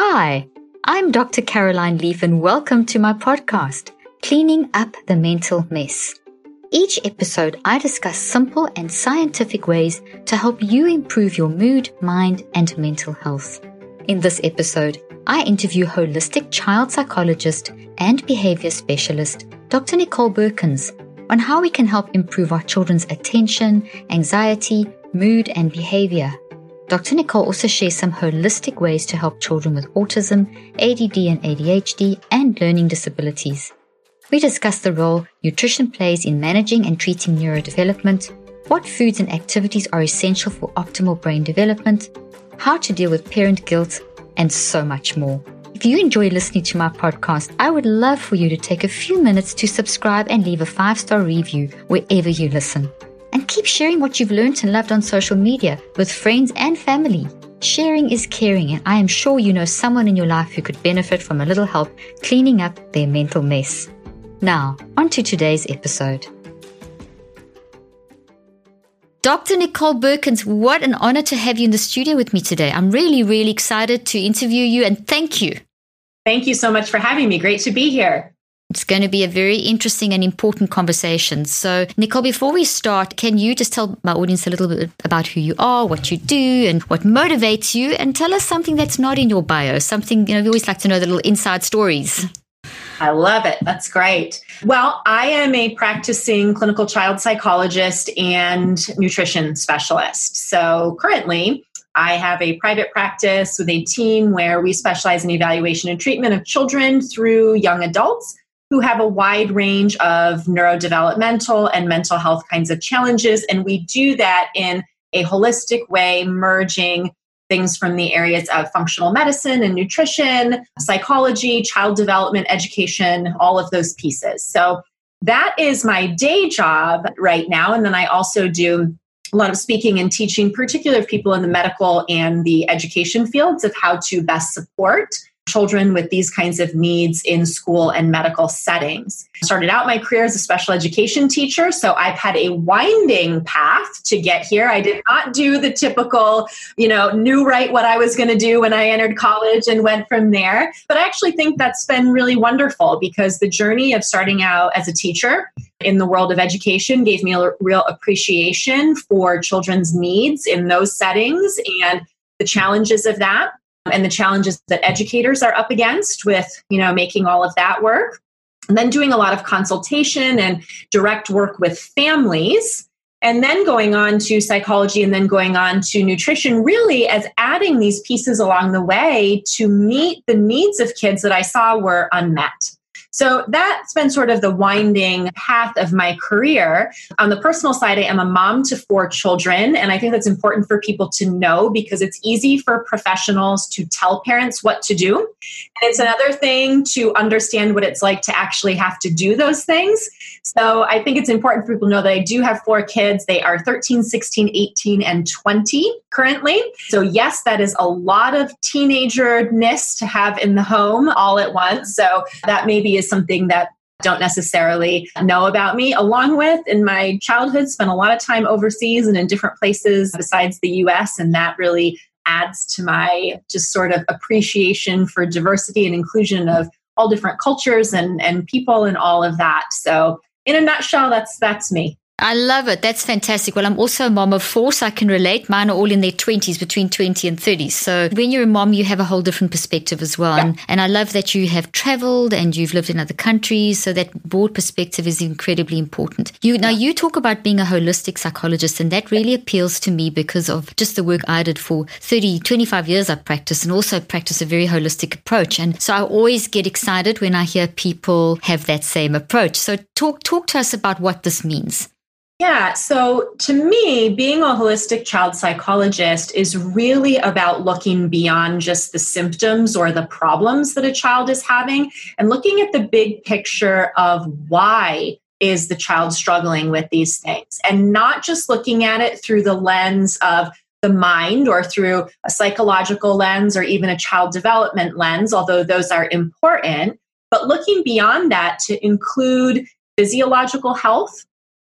Hi, I'm Dr. Caroline Leaf, and welcome to my podcast, Cleaning Up the Mental Mess. Each episode, I discuss simple and scientific ways to help you improve your mood, mind, and mental health. In this episode, I interview holistic child psychologist and behavior specialist, Dr. Nicole Beurkens, on how we can help improve our children's attention, anxiety, mood, and behavior. Dr. Nicole also shares some holistic ways to help children with autism, ADD and ADHD, and learning disabilities. We discuss the role nutrition plays in managing and treating neurodevelopment, what foods and activities are essential for optimal brain development, how to deal with parent guilt, and so much more. If you enjoy listening to my podcast, I would love for you to take a few minutes to subscribe and leave a five star review wherever you listen. And keep sharing what you've learned and loved on social media with friends and family. Sharing is caring, and I am sure you know someone in your life who could benefit from a little help cleaning up their mental mess. Now, on to today's episode. Dr. Nicole Beurkens, what an honor to have you in the studio with me today. I'm really, really excited to interview you and thank you. Thank you so much for having me. Great to be here. It's going to be a very interesting and important conversation. So, Nicole, before we start, can you just tell my audience a little bit about who you are, what you do, and what motivates you, and tell us something that's not in your bio, something, you know, we always like to know the little inside stories. I love it. That's great. Well, I am a practicing clinical child psychologist and nutrition specialist. So, currently, I have a private practice with a team where we specialize in evaluation and treatment of children through young adults who have a wide range of neurodevelopmental and mental health kinds of challenges. And we do that in a holistic way, merging things from the areas of functional medicine and nutrition, psychology, child development, education, all of those pieces. So that is my day job right now. And then I also do a lot of speaking and teaching, particularly of people in the medical and the education fields of how to best support children with these kinds of needs in school and medical settings. I started out my career as a special education teacher, so I've had a winding path to get here. I did not do the typical, you know, knew right what I was going to do when I entered college and went from there. But I actually think that's been really wonderful because the journey of starting out as a teacher in the world of education gave me a real appreciation for children's needs in those settings and the challenges of that and the challenges that educators are up against with you know making all of that work. And then doing a lot of consultation and direct work with families and then going on to psychology and then going on to nutrition really as adding these pieces along the way to meet the needs of kids that i saw were unmet so that's been sort of the winding path of my career. On the personal side, I am a mom to four children. And I think that's important for people to know because it's easy for professionals to tell parents what to do. And it's another thing to understand what it's like to actually have to do those things. So I think it's important for people to know that I do have four kids. They are 13, 16, 18, and 20 currently. So, yes, that is a lot of teenagerness to have in the home all at once. So, that maybe is something that don't necessarily know about me along with in my childhood spent a lot of time overseas and in different places besides the US and that really adds to my just sort of appreciation for diversity and inclusion of all different cultures and and people and all of that. So in a nutshell that's that's me I love it. That's fantastic. Well, I'm also a mom of four, so I can relate. Mine are all in their 20s, between 20 and 30. So when you're a mom, you have a whole different perspective as well. Yeah. And, and I love that you have traveled and you've lived in other countries. So that broad perspective is incredibly important. You Now, you talk about being a holistic psychologist, and that really appeals to me because of just the work I did for 30, 25 years I practice and also practice a very holistic approach. And so I always get excited when I hear people have that same approach. So talk, talk to us about what this means. Yeah, so to me, being a holistic child psychologist is really about looking beyond just the symptoms or the problems that a child is having and looking at the big picture of why is the child struggling with these things and not just looking at it through the lens of the mind or through a psychological lens or even a child development lens, although those are important, but looking beyond that to include physiological health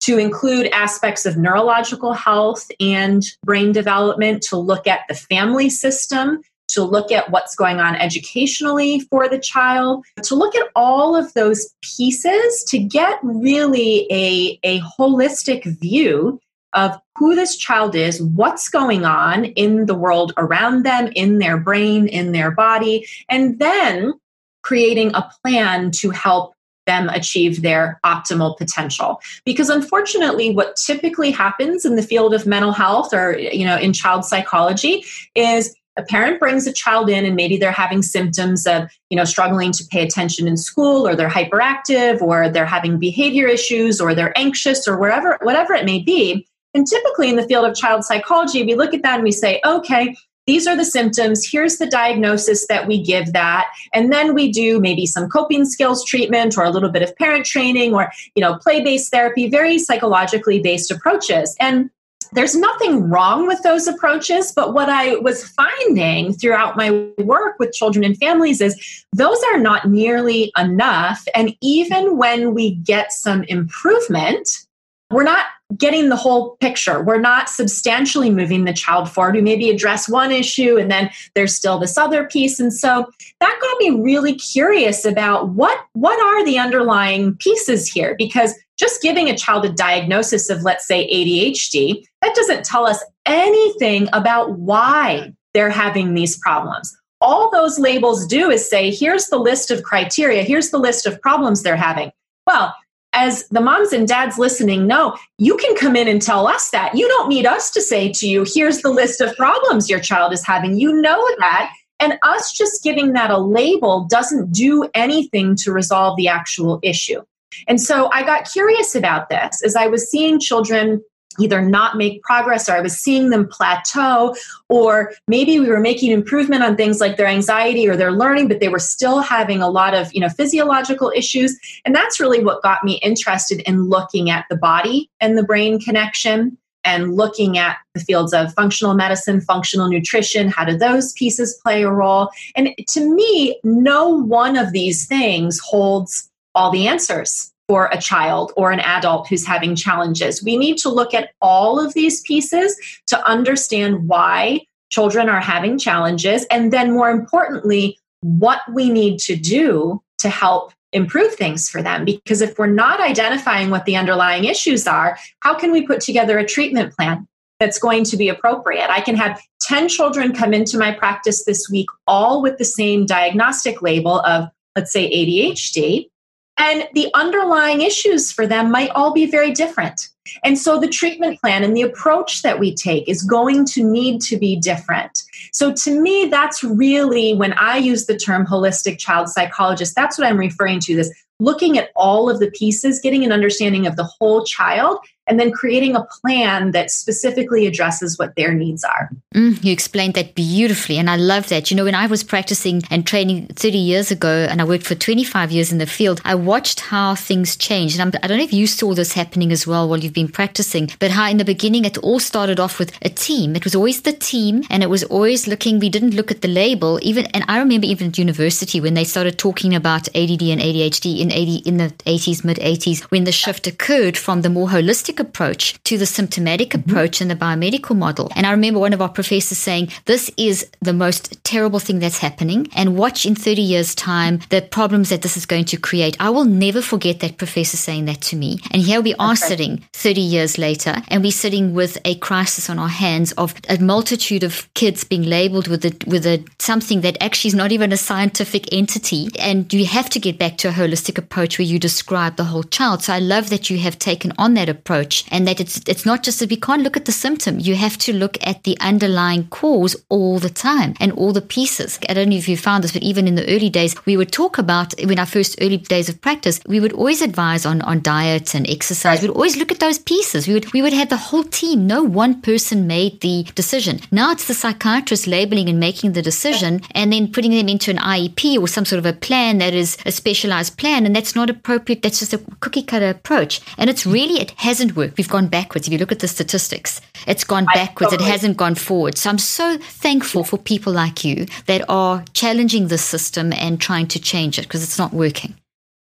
to include aspects of neurological health and brain development, to look at the family system, to look at what's going on educationally for the child, to look at all of those pieces to get really a, a holistic view of who this child is, what's going on in the world around them, in their brain, in their body, and then creating a plan to help them achieve their optimal potential. Because unfortunately what typically happens in the field of mental health or you know in child psychology is a parent brings a child in and maybe they're having symptoms of you know struggling to pay attention in school or they're hyperactive or they're having behavior issues or they're anxious or wherever whatever it may be. And typically in the field of child psychology we look at that and we say okay these are the symptoms. Here's the diagnosis that we give that. And then we do maybe some coping skills treatment or a little bit of parent training or you know play-based therapy very psychologically based approaches. And there's nothing wrong with those approaches, but what I was finding throughout my work with children and families is those are not nearly enough. And even when we get some improvement, we're not getting the whole picture. We're not substantially moving the child forward. We maybe address one issue and then there's still this other piece. And so that got me really curious about what, what are the underlying pieces here? Because just giving a child a diagnosis of, let's say, ADHD, that doesn't tell us anything about why they're having these problems. All those labels do is say, here's the list of criteria, here's the list of problems they're having. Well, as the moms and dads listening know, you can come in and tell us that. You don't need us to say to you, here's the list of problems your child is having. You know that. And us just giving that a label doesn't do anything to resolve the actual issue. And so I got curious about this as I was seeing children either not make progress or I was seeing them plateau, or maybe we were making improvement on things like their anxiety or their learning, but they were still having a lot of you know physiological issues. And that's really what got me interested in looking at the body and the brain connection and looking at the fields of functional medicine, functional nutrition, how do those pieces play a role? And to me, no one of these things holds all the answers for a child or an adult who's having challenges. We need to look at all of these pieces to understand why children are having challenges, and then more importantly, what we need to do to help improve things for them. Because if we're not identifying what the underlying issues are, how can we put together a treatment plan? That's going to be appropriate. I can have 10 children come into my practice this week, all with the same diagnostic label of, let's say, ADHD and the underlying issues for them might all be very different. And so the treatment plan and the approach that we take is going to need to be different. So to me, that's really when I use the term holistic child psychologist, that's what I'm referring to this looking at all of the pieces, getting an understanding of the whole child, and then creating a plan that specifically addresses what their needs are. Mm, you explained that beautifully, and I love that. You know, when I was practicing and training 30 years ago, and I worked for 25 years in the field, I watched how things changed. And I'm, I do not know if you saw this happening as well while you've been practicing, but how in the beginning it all started off with a team. It was always the team, and it was always looking, we didn't look at the label. Even, and I remember even at university when they started talking about ADD and ADHD in 80, in the 80s, mid 80s, when the shift occurred from the more holistic approach to the symptomatic mm-hmm. approach and the biomedical model. And I remember one of our professors saying, This is the most terrible thing that's happening. And watch in 30 years' time the problems that this is going to create. I will never forget that professor saying that to me. And here we are sitting 30 years later, and we're sitting with a crisis on our hands of a multitude of kids being labeled with a, with a something that actually is not even a scientific entity. And you have to get back to a holistic approach where you describe the whole child. So I love that you have taken on that approach and that it's it's not just that we can't look at the symptom. You have to look at the underlying cause all the time and all the pieces. I don't know if you found this, but even in the early days, we would talk about in our first early days of practice, we would always advise on, on diet and exercise. We'd always look at those pieces. We would we would have the whole team. No one person made the decision. Now it's the psychiatrist labeling and making the decision and then putting them into an IEP or some sort of a plan that is a specialized plan. And that's not appropriate. That's just a cookie cutter approach. And it's really, it hasn't worked. We've gone backwards. If you look at the statistics, it's gone backwards. It hasn't gone forward. So I'm so thankful for people like you that are challenging the system and trying to change it because it's not working.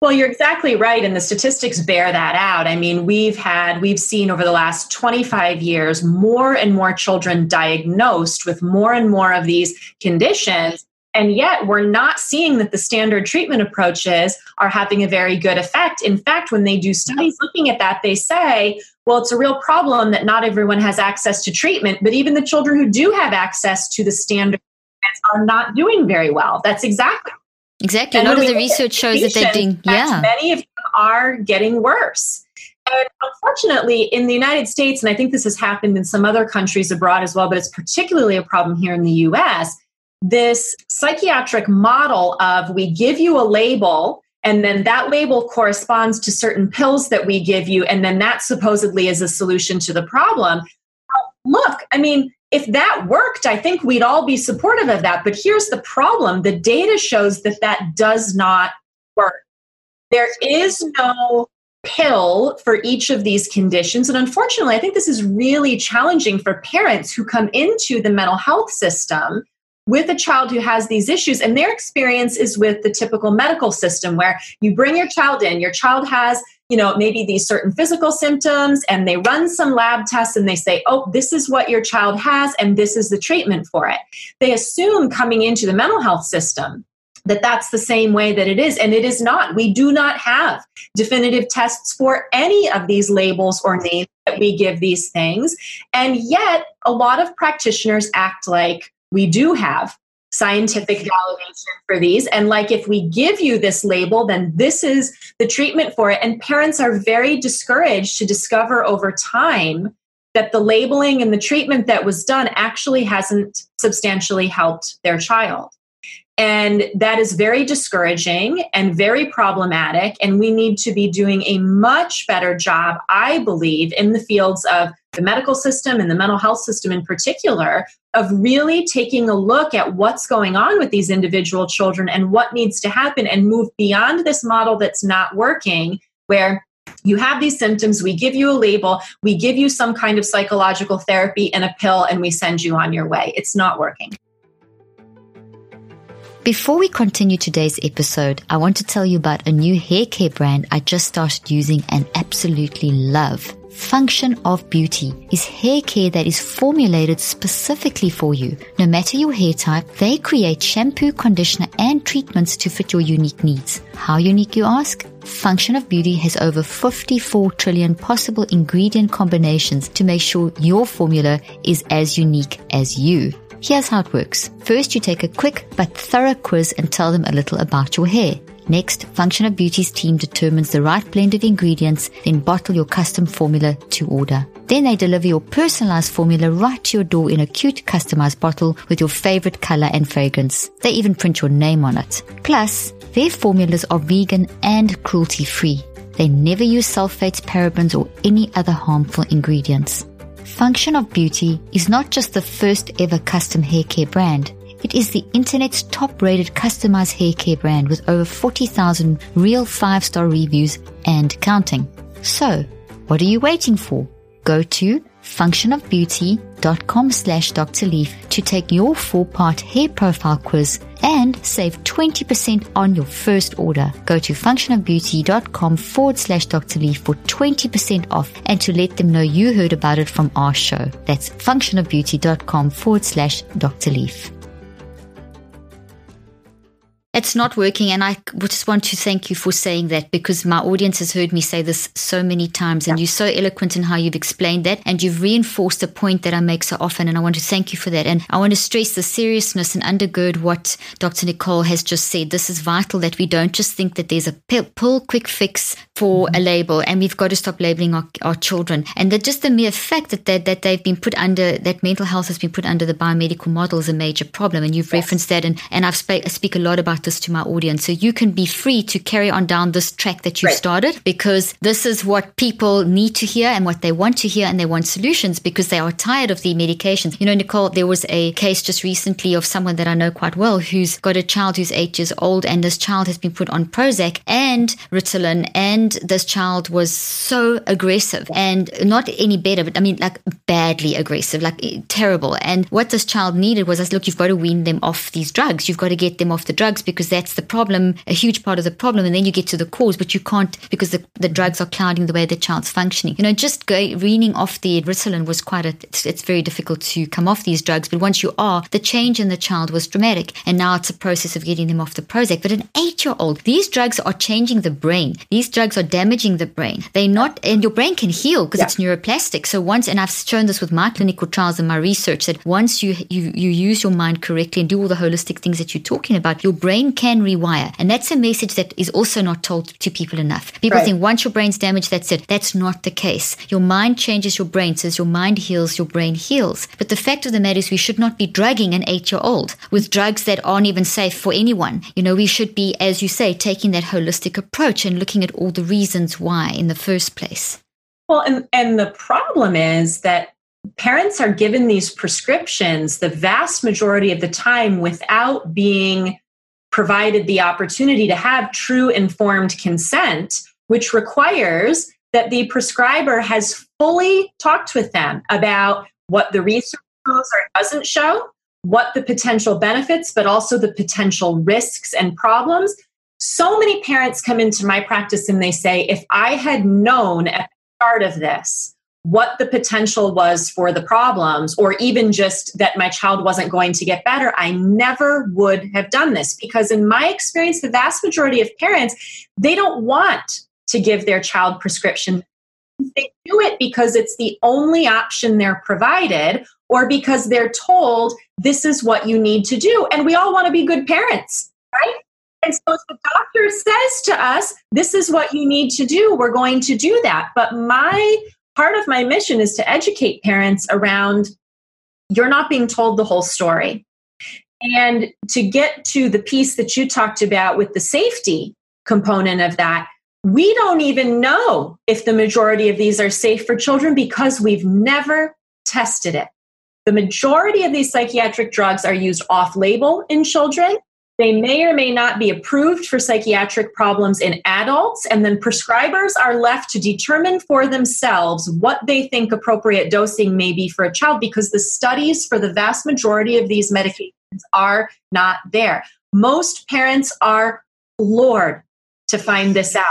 Well, you're exactly right. And the statistics bear that out. I mean, we've had, we've seen over the last 25 years more and more children diagnosed with more and more of these conditions. And yet, we're not seeing that the standard treatment approaches are having a very good effect. In fact, when they do studies looking at that, they say, well, it's a real problem that not everyone has access to treatment, but even the children who do have access to the standard are not doing very well. That's exactly Exactly. And a lot of the research shows that they're doing, yeah. Many of them are getting worse. And unfortunately, in the United States, and I think this has happened in some other countries abroad as well, but it's particularly a problem here in the US, this psychiatric model of we give you a label and then that label corresponds to certain pills that we give you and then that supposedly is a solution to the problem look i mean if that worked, I think we'd all be supportive of that. But here's the problem the data shows that that does not work. There is no pill for each of these conditions. And unfortunately, I think this is really challenging for parents who come into the mental health system with a child who has these issues and their experience is with the typical medical system where you bring your child in your child has you know, maybe these certain physical symptoms and they run some lab tests and they say, oh, this is what your child has and this is the treatment for it. They assume coming into the mental health system that that's the same way that it is and it is not we do not have definitive tests for any of these labels or names that we give these things and yet a lot of practitioners act like we do have scientific validation for these. And like, if we give you this label, then this is the treatment for it. And parents are very discouraged to discover over time that the labeling and the treatment that was done actually hasn't substantially helped their child. And that is very discouraging and very problematic. And we need to be doing a much better job, I believe, in the fields of the medical system and the mental health system in particular, of really taking a look at what's going on with these individual children and what needs to happen and move beyond this model that's not working, where you have these symptoms, we give you a label, we give you some kind of psychological therapy and a pill, and we send you on your way. It's not working. Before we continue today's episode, I want to tell you about a new hair care brand I just started using and absolutely love. Function of Beauty is hair care that is formulated specifically for you. No matter your hair type, they create shampoo, conditioner, and treatments to fit your unique needs. How unique, you ask? Function of Beauty has over 54 trillion possible ingredient combinations to make sure your formula is as unique as you. Here's how it works. First, you take a quick but thorough quiz and tell them a little about your hair. Next, Function of Beauty's team determines the right blend of ingredients, then bottle your custom formula to order. Then they deliver your personalized formula right to your door in a cute customized bottle with your favorite color and fragrance. They even print your name on it. Plus, their formulas are vegan and cruelty free. They never use sulfates, parabens, or any other harmful ingredients. Function of Beauty is not just the first ever custom hair care brand. It is the internet's top rated customized hair care brand with over 40,000 real five star reviews and counting. So, what are you waiting for? Go to functionofbeauty.com slash Dr. Leaf to take your four part hair profile quiz and save 20% on your first order. Go to functionofbeauty.com forward slash Dr. Leaf for 20% off and to let them know you heard about it from our show. That's functionofbeauty.com forward slash Dr. Leaf. It's not working. And I just want to thank you for saying that because my audience has heard me say this so many times. And yeah. you're so eloquent in how you've explained that. And you've reinforced a point that I make so often. And I want to thank you for that. And I want to stress the seriousness and undergird what Dr. Nicole has just said. This is vital that we don't just think that there's a pull quick fix for mm-hmm. a label and we've got to stop labeling our, our children. And that just the mere fact that, that, that they've been put under, that mental health has been put under the biomedical model is a major problem. And you've yes. referenced that. And, and I've sp- I speak a lot about this to my audience. So you can be free to carry on down this track that you right. started because this is what people need to hear and what they want to hear and they want solutions because they are tired of the medications. You know, Nicole, there was a case just recently of someone that I know quite well who's got a child who's eight years old and this child has been put on Prozac and Ritalin and this child was so aggressive and not any better, but I mean like badly aggressive, like eh, terrible. And what this child needed was, I said, look, you've got to wean them off these drugs. You've got to get them off the drugs because that's the problem, a huge part of the problem. And then you get to the cause, but you can't because the, the drugs are clouding the way the child's functioning. You know, just go, weaning off the Ritalin was quite a, it's, it's very difficult to come off these drugs. But once you are, the change in the child was dramatic. And now it's a process of getting them off the Prozac. But an eight year old, these drugs are changing the brain. These drugs are damaging the brain. They're not, and your brain can heal because yeah. it's neuroplastic. So once, and I've shown this with my clinical trials and my research, that once you, you, you use your mind correctly and do all the holistic things that you're talking about, your brain can rewire. And that's a message that is also not told to people enough. People right. think once your brain's damaged, that's it. That's not the case. Your mind changes your brain. So as your mind heals, your brain heals. But the fact of the matter is we should not be drugging an eight year old with drugs that aren't even safe for anyone. You know, we should be, as you say, taking that holistic approach and looking at all the reasons why in the first place. Well, and, and the problem is that parents are given these prescriptions the vast majority of the time without being provided the opportunity to have true informed consent, which requires that the prescriber has fully talked with them about what the research shows or doesn't show, what the potential benefits, but also the potential risks and problems. So many parents come into my practice and they say, if I had known at the start of this, what the potential was for the problems, or even just that my child wasn't going to get better, I never would have done this. Because in my experience, the vast majority of parents, they don't want to give their child prescription. They do it because it's the only option they're provided, or because they're told this is what you need to do. And we all want to be good parents, right? And so if the doctor says to us, this is what you need to do, we're going to do that. But my part of my mission is to educate parents around you're not being told the whole story. And to get to the piece that you talked about with the safety component of that, we don't even know if the majority of these are safe for children because we've never tested it. The majority of these psychiatric drugs are used off label in children. They may or may not be approved for psychiatric problems in adults, and then prescribers are left to determine for themselves what they think appropriate dosing may be for a child because the studies for the vast majority of these medications are not there. Most parents are floored to find this out.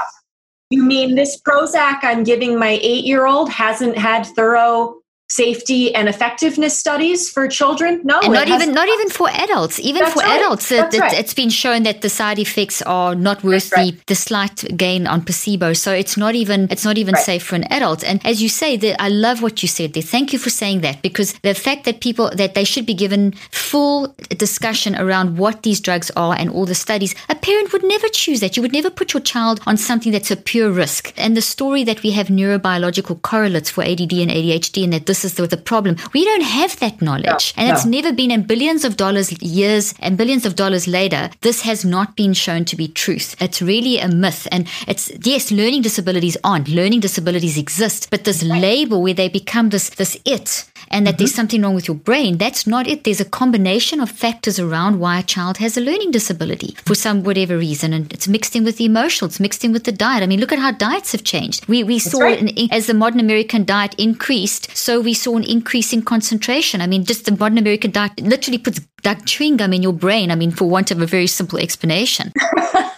You mean this Prozac I'm giving my eight year old hasn't had thorough safety and effectiveness studies for children? No and not even not even for adults. Even for right. adults uh, it, right. it's been shown that the side effects are not worth right. the, the slight gain on placebo. So it's not even it's not even safe for an adult. And as you say that i love what you said there. Thank you for saying that because the fact that people that they should be given full discussion around what these drugs are and all the studies a parent would never choose that. You would never put your child on something that's a pure risk. And the story that we have neurobiological correlates for add and adhd and that this is the, the problem. We don't have that knowledge. No, and no. it's never been, in billions of dollars, years and billions of dollars later, this has not been shown to be truth. It's really a myth. And it's, yes, learning disabilities aren't. Learning disabilities exist. But this label where they become this, this it, and that mm-hmm. there's something wrong with your brain. That's not it. There's a combination of factors around why a child has a learning disability for some whatever reason, and it's mixed in with the emotional, it's mixed in with the diet. I mean, look at how diets have changed. We we That's saw right. an, as the modern American diet increased, so we saw an increase in concentration. I mean, just the modern American diet literally puts that chewing gum in your brain. I mean, for want of a very simple explanation.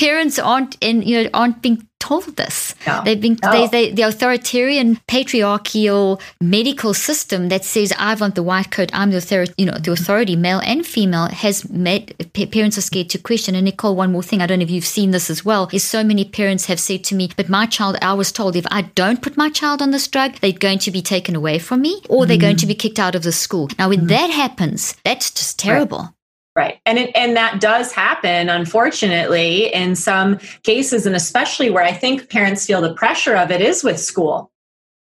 parents aren't in, you know, aren't being told this. No, They've been no. they, they, the authoritarian patriarchal medical system that says I want the white coat, I'm the authority, you know, the authority, male and female, has made parents are scared to question. And Nicole, one more thing, I don't know if you've seen this as well, is so many parents have said to me, but my child, I was told if I don't put my child on this drug, they're going to be taken away from me or they're mm. going to be kicked out of the school. Now, when mm. that happens, that's just terrible. Right. And it, and that does happen unfortunately in some cases and especially where I think parents feel the pressure of it is with school.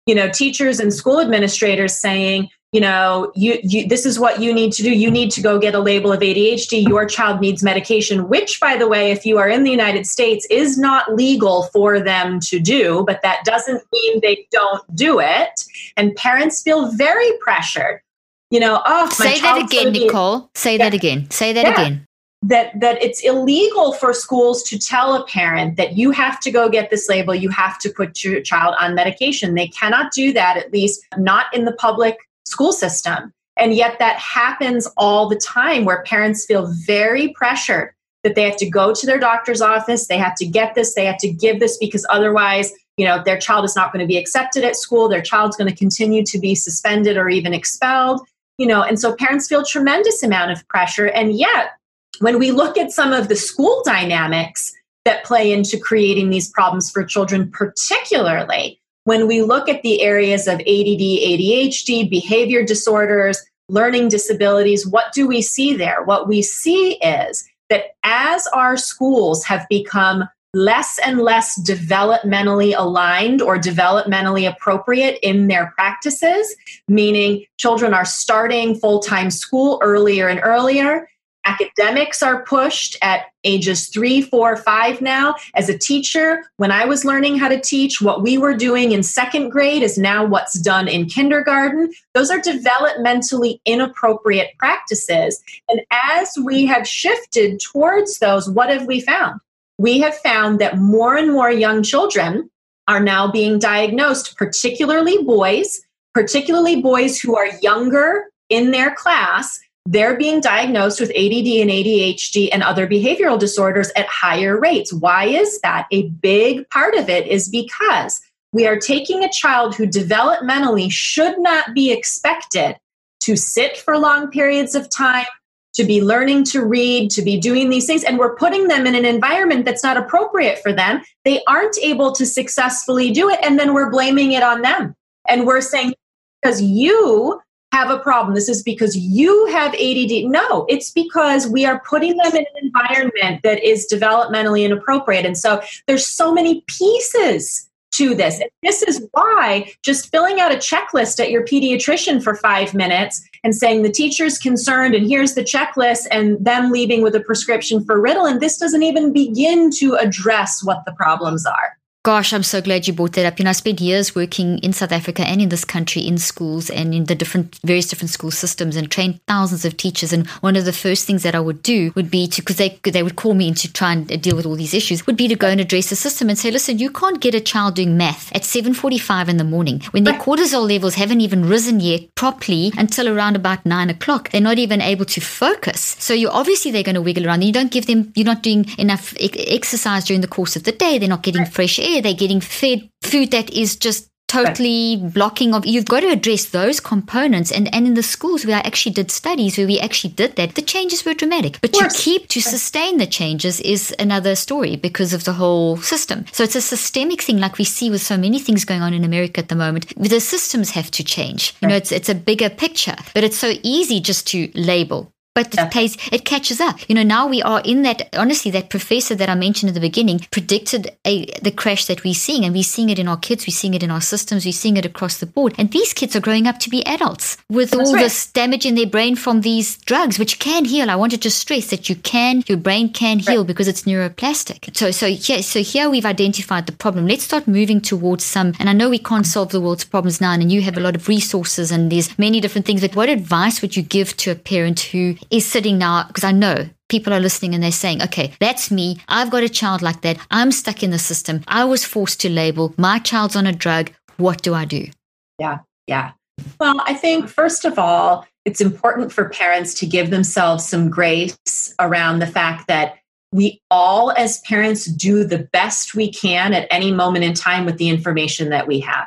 You know, teachers and school administrators saying, you know, you, you this is what you need to do. You need to go get a label of ADHD. Your child needs medication, which by the way, if you are in the United States is not legal for them to do, but that doesn't mean they don't do it. And parents feel very pressured you know, oh, my Say that again, Nicole. Say that again. Say that Yeah. again. that that it's illegal for schools to tell a parent that you have to go get this label you have to put your child on medication they cannot do that at least not in the public school system and yet that happens all the time where parents feel very pressured that they have to go to their doctor's office they have to get this they have to give this because otherwise you know their child is not going to be accepted at school their child's going to continue to be suspended or even expelled you know and so parents feel tremendous amount of pressure and yet when we look at some of the school dynamics that play into creating these problems for children, particularly when we look at the areas of ADD, ADHD, behavior disorders, learning disabilities, what do we see there? What we see is that as our schools have become less and less developmentally aligned or developmentally appropriate in their practices, meaning children are starting full time school earlier and earlier. Academics are pushed at ages three, four, five now. As a teacher, when I was learning how to teach, what we were doing in second grade is now what's done in kindergarten. Those are developmentally inappropriate practices. And as we have shifted towards those, what have we found? We have found that more and more young children are now being diagnosed, particularly boys, particularly boys who are younger in their class they're being diagnosed with ADD and ADHD and other behavioral disorders at higher rates. Why is that? A big part of it is because we are taking a child who developmentally should not be expected to sit for long periods of time, to be learning to read, to be doing these things, and we're putting them in an environment that's not appropriate for them. They aren't able to successfully do it, and then we're blaming it on them. And we're saying, because you have a problem. This is because you have ADD. No, it's because we are putting them in an environment that is developmentally inappropriate. And so there's so many pieces to this. And this is why just filling out a checklist at your pediatrician for five minutes and saying the teacher's concerned and here's the checklist and them leaving with a prescription for Ritalin, this doesn't even begin to address what the problems are. Gosh, I'm so glad you brought that up. You know, I spent years working in South Africa and in this country in schools and in the different, various different school systems and trained thousands of teachers. And one of the first things that I would do would be to, because they, they would call me in to try and uh, deal with all these issues, would be to go and address the system and say, listen, you can't get a child doing math at 7.45 in the morning when their cortisol levels haven't even risen yet properly until around about nine o'clock. They're not even able to focus. So you're obviously they're going to wiggle around. You don't give them, you're not doing enough e- exercise during the course of the day. They're not getting fresh air. They're getting fed food that is just totally blocking of you've got to address those components. And and in the schools where I actually did studies where we actually did that the changes were dramatic. But to keep to sustain the changes is another story because of the whole system. So it's a systemic thing like we see with so many things going on in America at the moment. The systems have to change. You know it's it's a bigger picture but it's so easy just to label but it pays it catches up. You know now we are in that honestly that professor that i mentioned at the beginning predicted a, the crash that we're seeing and we're seeing it in our kids we're seeing it in our systems we're seeing it across the board. And these kids are growing up to be adults with That's all right. this damage in their brain from these drugs which can heal. I want to just stress that you can your brain can heal because it's neuroplastic. So so yeah so here we've identified the problem. Let's start moving towards some and i know we can't solve the world's problems now and you have a lot of resources and there's many different things but what advice would you give to a parent who is sitting now because i know people are listening and they're saying, okay, that's me. I've got a child like that. I'm stuck in the system. I was forced to label. My child's on a drug. What do I do? Yeah, yeah. Well, I think first of all, it's important for parents to give themselves some grace around the fact that we all, as parents, do the best we can at any moment in time with the information that we have.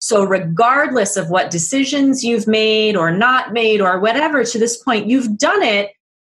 So, regardless of what decisions you've made or not made or whatever to this point, you've done it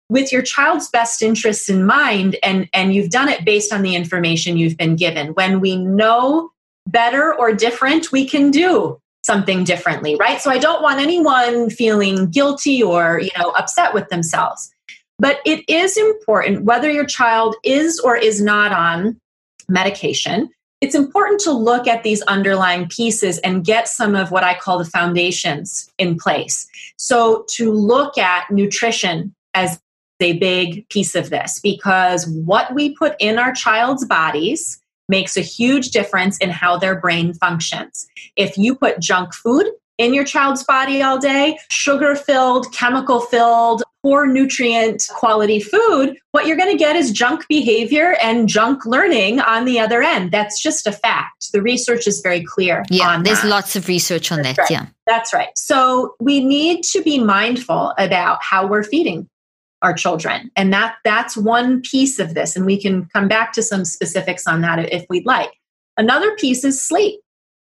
with your child's best interests in mind and, and you've done it based on the information you've been given. When we know better or different, we can do something differently, right? So I don't want anyone feeling guilty or, you know, upset with themselves. But it is important whether your child is or is not on medication. It's important to look at these underlying pieces and get some of what I call the foundations in place. So, to look at nutrition as a big piece of this, because what we put in our child's bodies makes a huge difference in how their brain functions. If you put junk food in your child's body all day, sugar filled, chemical filled, poor nutrient quality food, what you're going to get is junk behavior and junk learning on the other end. That's just a fact. The research is very clear. Yeah, there's that. lots of research on That's that. right. Yeah. That's right. So we need to be mindful about how we're feeding our children. And that that's one piece of this and we can come back to some specifics on that if we'd like. Another piece is sleep.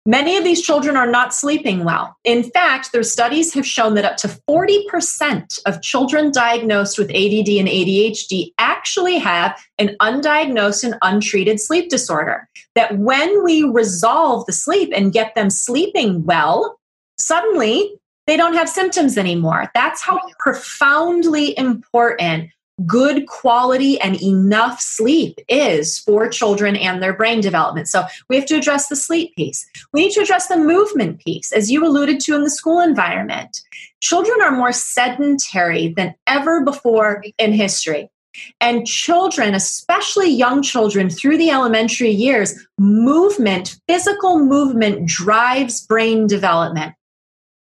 Many of these children are not sleeping well. In fact, their studies have shown that up to 40% of children diagnosed with ADD and ADHD actually have an undiagnosed and untreated sleep disorder. That when we resolve the sleep and get them sleeping well, suddenly they don't have symptoms anymore. That's how profoundly important good quality and enough sleep is for children and their brain development. So we have to address the sleep piece. We need to address the movement piece, as you alluded to in the school environment. Children are more sedentary than ever before in history. And children, especially young children through the elementary years, movement, physical movement drives brain development.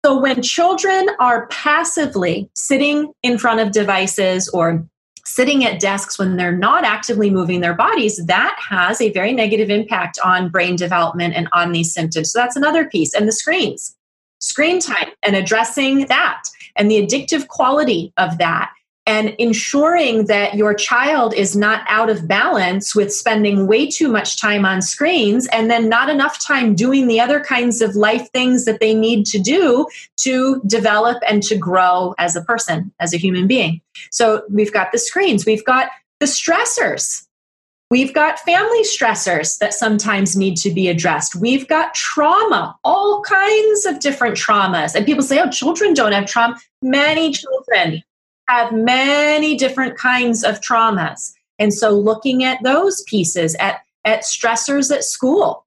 So when children are passively sitting in front of devices or sitting at desks when they're not actively moving their bodies, that has a very negative impact on brain development and on these symptoms. So that's another piece. And the screens, screen time, and addressing that and the addictive quality of that and ensuring that your child is not out of balance with spending way too much time on screens and then not enough time doing the other kinds of life things that they need to do to develop and to grow as a person, as a human being. So we've got the screens, we've got the stressors. We've got family stressors that sometimes need to be addressed. We've got trauma, all kinds of different traumas. And people say, oh, children don't have trauma. Many children have many different kinds of traumas. And so looking at those pieces, at, at stressors at school.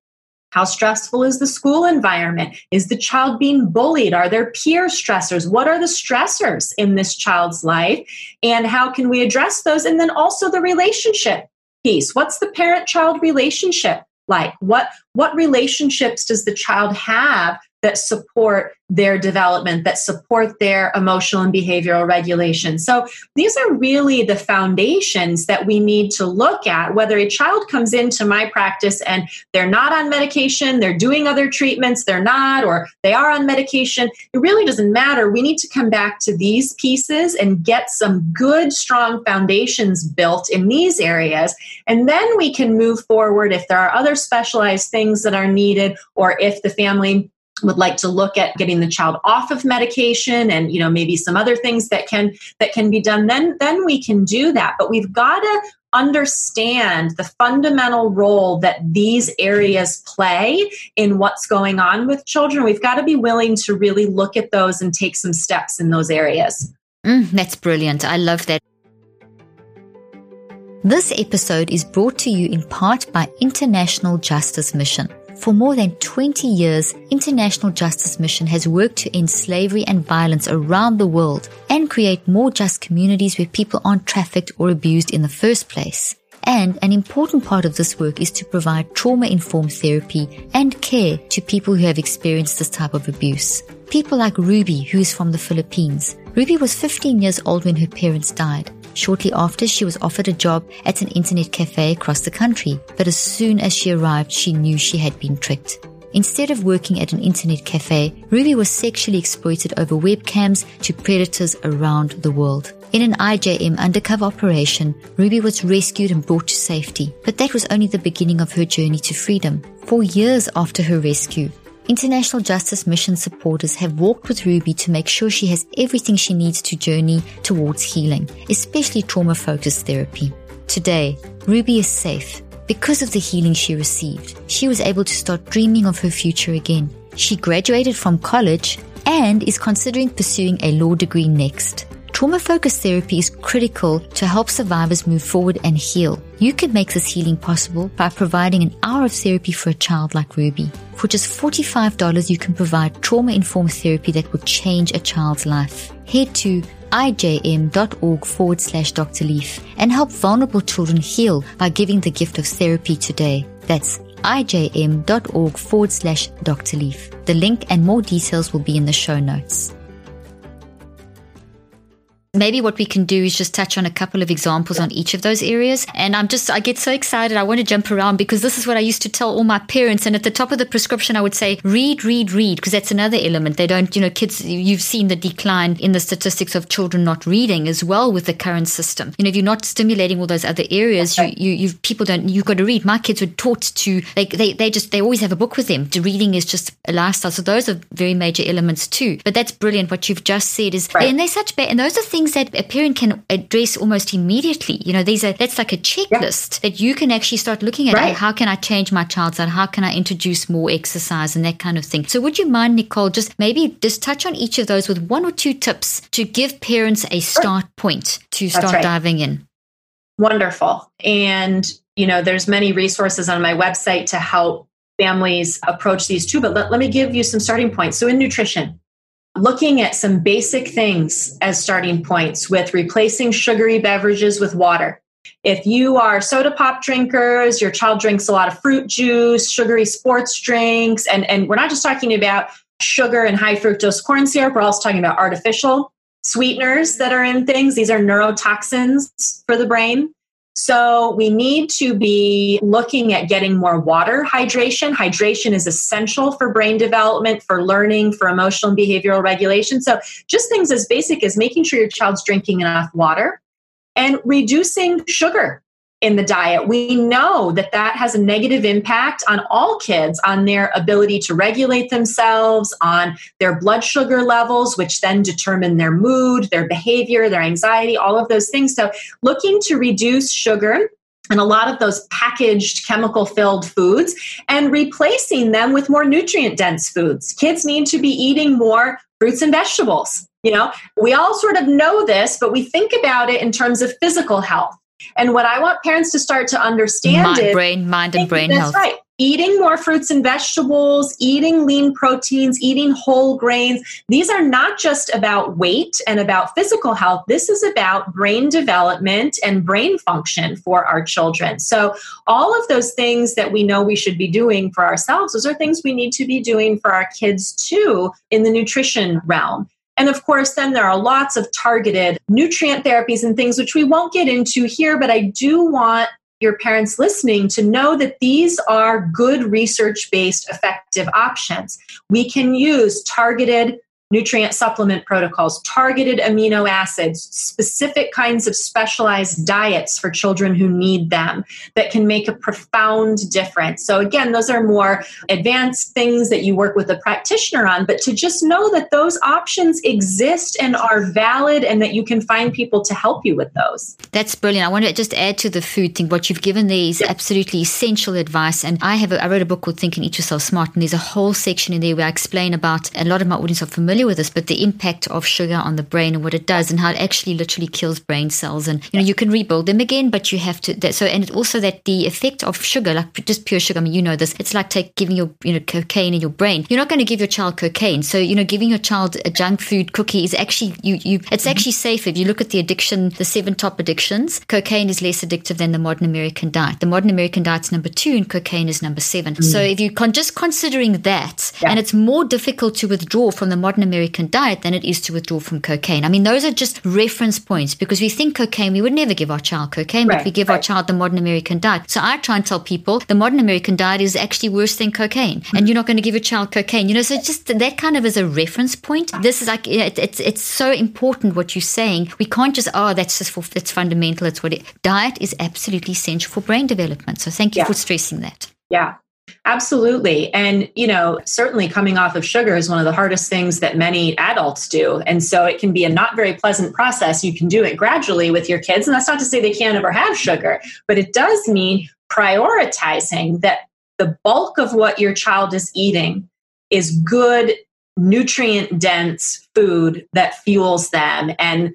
How stressful is the school environment? Is the child being bullied? Are there peer stressors? What are the stressors in this child's life? And how can we address those? And then also the relationship piece. What's the parent child relationship like? What, what relationships does the child have that support their development, that support their emotional and behavioral regulation. So these are really the foundations that we need to look at. Whether a child comes into my practice and they're not on medication, they're doing other treatments, they're not, or they are on medication, it really doesn't matter. We need to come back to these pieces and get some good, strong foundations built in these areas. And then we can move forward if there are other specialized things that are needed or if the family would like to look at getting the child off of medication and you know maybe some other things that can that can be done then then we can do that. But we've got to understand the fundamental role that these areas play in what's going on with children. We've got to be willing to really look at those and take some steps in those areas. Mm, that's brilliant. I love that. This episode is brought to you in part by International Justice Mission. For more than 20 years, International Justice Mission has worked to end slavery and violence around the world and create more just communities where people aren't trafficked or abused in the first place. And an important part of this work is to provide trauma-informed therapy and care to people who have experienced this type of abuse. People like Ruby, who is from the Philippines. Ruby was 15 years old when her parents died. Shortly after, she was offered a job at an internet cafe across the country, but as soon as she arrived, she knew she had been tricked. Instead of working at an internet cafe, Ruby was sexually exploited over webcams to predators around the world. In an IJM undercover operation, Ruby was rescued and brought to safety, but that was only the beginning of her journey to freedom. Four years after her rescue, International Justice Mission supporters have walked with Ruby to make sure she has everything she needs to journey towards healing, especially trauma focused therapy. Today, Ruby is safe. Because of the healing she received, she was able to start dreaming of her future again. She graduated from college and is considering pursuing a law degree next. Trauma focused therapy is critical to help survivors move forward and heal. You can make this healing possible by providing an hour of therapy for a child like Ruby. For just $45, you can provide trauma informed therapy that will change a child's life. Head to ijm.org forward slash Dr. Leaf and help vulnerable children heal by giving the gift of therapy today. That's ijm.org forward slash Dr. Leaf. The link and more details will be in the show notes. Maybe what we can do is just touch on a couple of examples on each of those areas. And I'm just, I get so excited. I want to jump around because this is what I used to tell all my parents. And at the top of the prescription, I would say, read, read, read, because that's another element. They don't, you know, kids, you've seen the decline in the statistics of children not reading as well with the current system. You know, if you're not stimulating all those other areas, you, you, you people don't, you've got to read. My kids were taught to, they, they, they just, they always have a book with them. Reading is just a lifestyle. So those are very major elements too. But that's brilliant. What you've just said is, right. and they're such bad, and those are things that a parent can address almost immediately. You know, these are that's like a checklist yeah. that you can actually start looking at. Right. How can I change my child's diet? How can I introduce more exercise and that kind of thing? So, would you mind, Nicole, just maybe just touch on each of those with one or two tips to give parents a start point to start right. diving in? Wonderful. And you know, there's many resources on my website to help families approach these too. But let, let me give you some starting points. So, in nutrition, looking at some basic things as starting points with replacing sugary beverages with water. If you are soda pop drinkers, your child drinks a lot of fruit juice, sugary sports drinks, and, and we're not just talking about sugar and high fructose corn syrup, we're also talking about artificial sweeteners that are in things. These are neurotoxins for the brain. So we need to be looking at getting more water hydration. Hydration is essential for brain development, for learning, for emotional and behavioral regulation. So just things as basic as making sure your child's drinking enough water and reducing sugar in the diet. We know that that has a negative impact on all kids, on their ability to regulate themselves, on their blood sugar levels, which then determine their mood, their behavior, their anxiety, all of those things. So, looking to reduce sugar and a lot of those packaged chemical filled foods and replacing them with more nutrient dense foods. Kids need to be eating more fruits and vegetables. You know, we all sort of know this, but we think about it in terms of physical health. And what I want parents to start to understand mind, is brain, mind, and brain that's health. right. Eating more fruits and vegetables, eating lean proteins, eating whole grains. These are not just about weight and about physical health. This is about brain development and brain function for our children. So, all of those things that we know we should be doing for ourselves, those are things we need to be doing for our kids too in the nutrition realm. And of course, then there are lots of targeted nutrient therapies and things which we won't get into here, but I do want your parents listening to know that these are good research based effective options. We can use targeted nutrient supplement protocols, targeted amino acids, specific kinds of specialized diets for children who need them that can make a profound difference. So, again, those are more advanced things that you work with a practitioner on, but to just know that those options exist and are valid and that you can find people to help you with those. That's brilliant. I want to just add to the food thing. What you've given there is absolutely essential advice. And I have a, I wrote a book called Think and Eat Yourself Smart, and there's a whole section in there where I explain about a lot of my audience are familiar familiar with this, but the impact of sugar on the brain and what it does and how it actually literally kills brain cells. And, you know, you can rebuild them again, but you have to, that, so, and also that the effect of sugar, like just pure sugar, I mean, you know this, it's like take, giving your, you know, cocaine in your brain. You're not going to give your child cocaine. So, you know, giving your child a junk food cookie is actually, you, you, it's mm-hmm. actually safer. If you look at the addiction, the seven top addictions, cocaine is less addictive than the modern American diet. The modern American diet's number two and cocaine is number 7 mm-hmm. So if you con- just considering that, yeah. and it's more difficult to withdraw from the modern American diet than it is to withdraw from cocaine. I mean, those are just reference points because we think cocaine, we would never give our child cocaine, right, but we give right. our child the modern American diet. So I try and tell people the modern American diet is actually worse than cocaine, and you're not going to give your child cocaine. You know, so just that kind of is a reference point. This is like it, it's it's so important what you're saying. We can't just oh that's just for it's fundamental. It's what it, diet is absolutely essential for brain development. So thank you yeah. for stressing that. Yeah, Absolutely. And, you know, certainly coming off of sugar is one of the hardest things that many adults do. And so it can be a not very pleasant process. You can do it gradually with your kids. And that's not to say they can't ever have sugar, but it does mean prioritizing that the bulk of what your child is eating is good, nutrient dense food that fuels them. And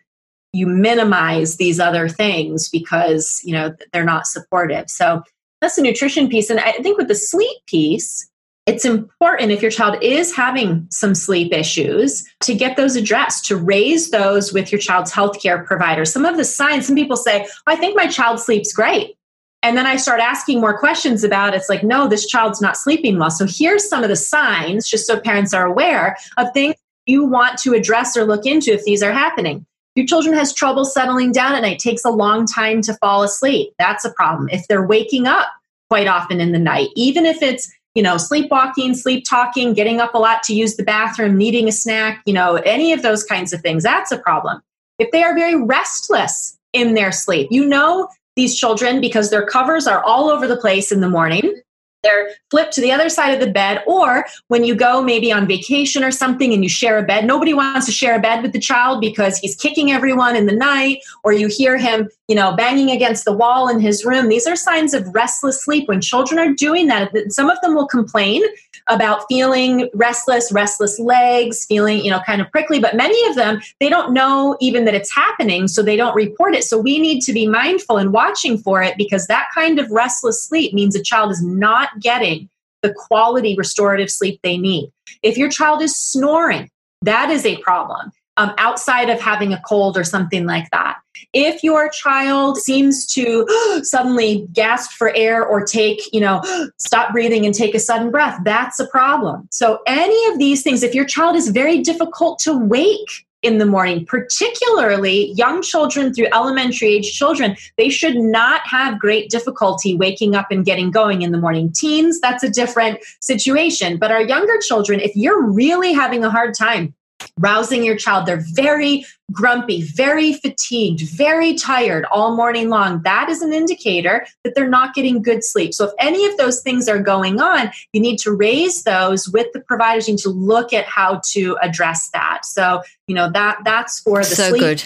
you minimize these other things because, you know, they're not supportive. So, that's the nutrition piece. And I think with the sleep piece, it's important if your child is having some sleep issues to get those addressed, to raise those with your child's healthcare provider. Some of the signs, some people say, oh, I think my child sleeps great. And then I start asking more questions about it. it's like, no, this child's not sleeping well. So here's some of the signs, just so parents are aware of things you want to address or look into if these are happening your children has trouble settling down at night. Takes a long time to fall asleep. That's a problem. If they're waking up quite often in the night even if it's you know sleepwalking sleep talking getting up a lot to use the bathroom needing a snack you know any of those kinds of things that's a problem. If they are very restless in their sleep you know these children because their covers are all over the place in the morning they're flipped to the other side of the bed or when you go maybe on vacation or something and you share a bed nobody wants to share a bed with the child because he's kicking everyone in the night or you hear him you know banging against the wall in his room these are signs of restless sleep when children are doing that some of them will complain about feeling restless, restless legs, feeling, you know, kind of prickly, but many of them, they don't know even that it's happening, so they don't report it. So we need to be mindful and watching for it because that kind of restless sleep means a child is not getting the quality restorative sleep they need. If your child is snoring, that is a problem um, outside of having a cold or something like that. If your child seems to suddenly gasp for air or take, you know, stop breathing and take a sudden breath, that's a problem. So, any of these things, if your child is very difficult to wake, in the morning, particularly young children through elementary age children, they should not have great difficulty waking up and getting going in the morning. Teens, that's a different situation. But our younger children, if you're really having a hard time rousing your child. They're very grumpy, very fatigued, very tired all morning long. That is an indicator that they're not getting good sleep. So, if any of those things are going on, you need to raise those with the providers. You need to look at how to address that. So, you know that that's for the so sleep. good.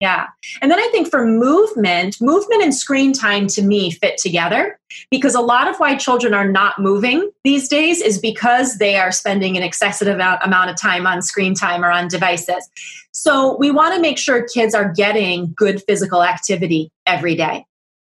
Yeah. And then I think for movement, movement and screen time to me fit together because a lot of why children are not moving these days is because they are spending an excessive amount of time on screen time or on devices. So we want to make sure kids are getting good physical activity every day.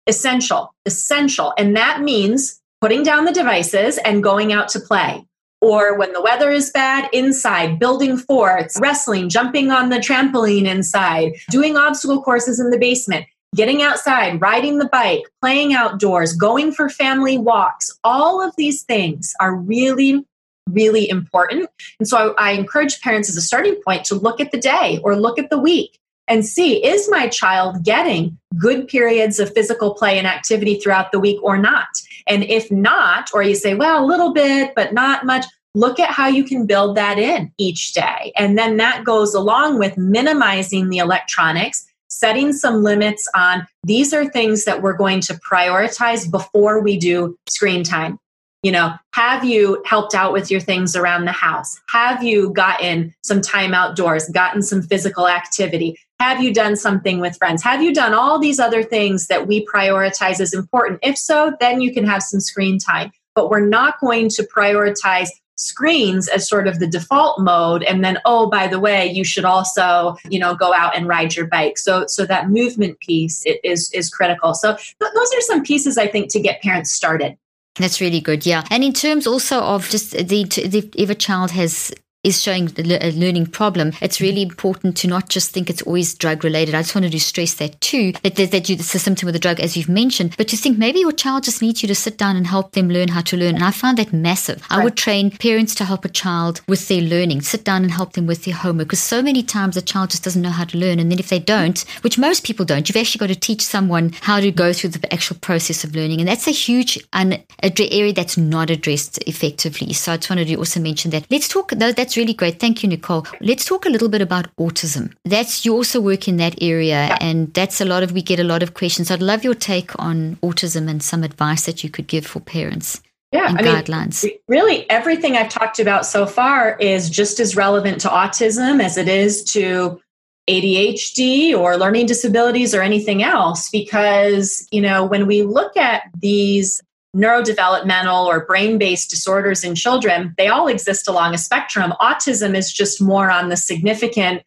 Essential, essential. And that means putting down the devices and going out to play or when the weather is bad, inside, building forts, wrestling, jumping on the trampoline inside, doing obstacle courses in the basement, getting outside, riding the bike, playing outdoors, going for family walks. All of these things are really, really important. And so I, I encourage parents as a starting point to look at the day or look at the week and see is my child getting good periods of physical play and activity throughout the week or not? And if not, or you say, well, a little bit, but not much, look at how you can build that in each day. And then that goes along with minimizing the electronics, setting some limits on these are things that we're going to prioritize before we do screen time. You know, have you helped out with your things around the house? Have you gotten some time outdoors, gotten some physical activity? Have you done something with friends? Have you done all these other things that we prioritize as important? If so, then you can have some screen time. But we're not going to prioritize screens as sort of the default mode and then oh by the way you should also you know go out and ride your bike so so that movement piece is is critical so th- those are some pieces i think to get parents started that's really good yeah and in terms also of just the, the if a child has is showing a learning problem, it's really important to not just think it's always drug related. I just wanted to stress that too, that, that, that you, it's a symptom of the drug, as you've mentioned, but to think maybe your child just needs you to sit down and help them learn how to learn. And I find that massive. Right. I would train parents to help a child with their learning, sit down and help them with their homework, because so many times a child just doesn't know how to learn. And then if they don't, which most people don't, you've actually got to teach someone how to go through the actual process of learning. And that's a huge un- area that's not addressed effectively. So I just wanted to also mention that. Let's talk, though, that's really great. Thank you, Nicole. Let's talk a little bit about autism. That's, you also work in that area, and that's a lot of, we get a lot of questions. I'd love your take on autism and some advice that you could give for parents. Yeah, I guidelines. Mean, really, everything I've talked about so far is just as relevant to autism as it is to ADHD or learning disabilities or anything else because, you know, when we look at these neurodevelopmental or brain based disorders in children, they all exist along a spectrum. Autism is just more on the significant,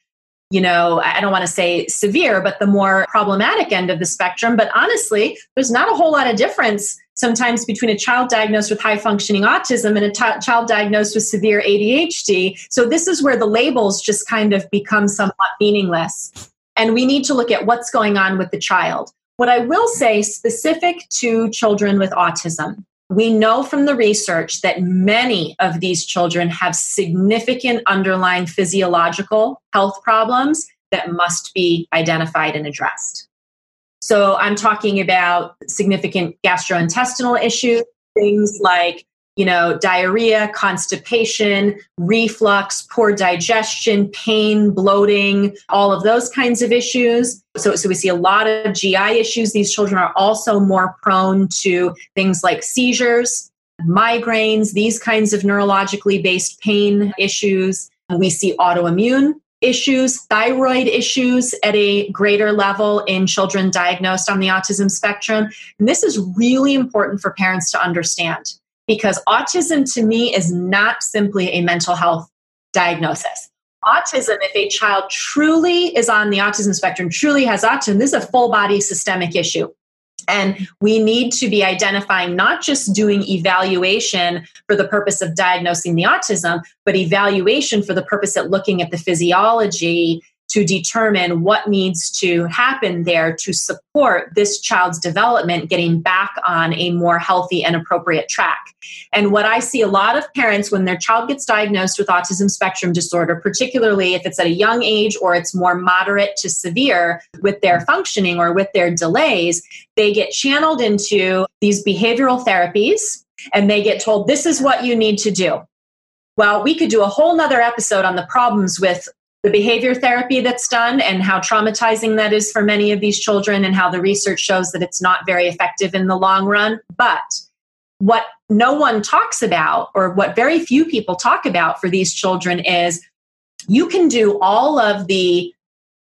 you know, I don't want to say severe, but the more problematic end of the spectrum. But honestly, there's not a whole lot of difference sometimes between a child diagnosed with high functioning autism and a t- child diagnosed with severe ADHD. So this is where the labels just kind of become somewhat meaningless. And we need to look at what's going on with the child. What I will say specific to children with autism, we know from the research that many of these children have significant underlying physiological health problems that must be identified and addressed. So I'm talking about significant gastrointestinal issues, things like you know, diarrhea, constipation, reflux, poor digestion, pain, bloating, all of those kinds of issues. So, so we see a lot of GI issues. These children are also more prone to things like seizures, migraines, these kinds of neurologically based pain issues. We see autoimmune issues, thyroid issues at a greater level in children diagnosed on the autism spectrum. And this is really important for parents to understand because autism to me is not simply a mental health diagnosis. Autism, if a child truly is on the autism spectrum, truly has autism, this is a full body systemic issue. And we need to be identifying not just doing evaluation for the purpose of diagnosing the autism, but evaluation for the purpose of looking at the physiology to determine what needs to happen there to support this child's development getting back on a more healthy and appropriate track. And what I see a lot of parents when their child gets diagnosed with autism spectrum disorder, particularly if it's at a young age or it's more moderate to severe with their functioning or with their delays, they get channeled into these behavioral therapies and they get told, this is what you need to do. Well, we could do a whole nother episode on the problems with the behavior therapy that's done and how traumatizing that is for many of these children and how the research shows that it's not very effective in the long run. But what no one talks about, or what very few people talk about for these children, is you can do all of the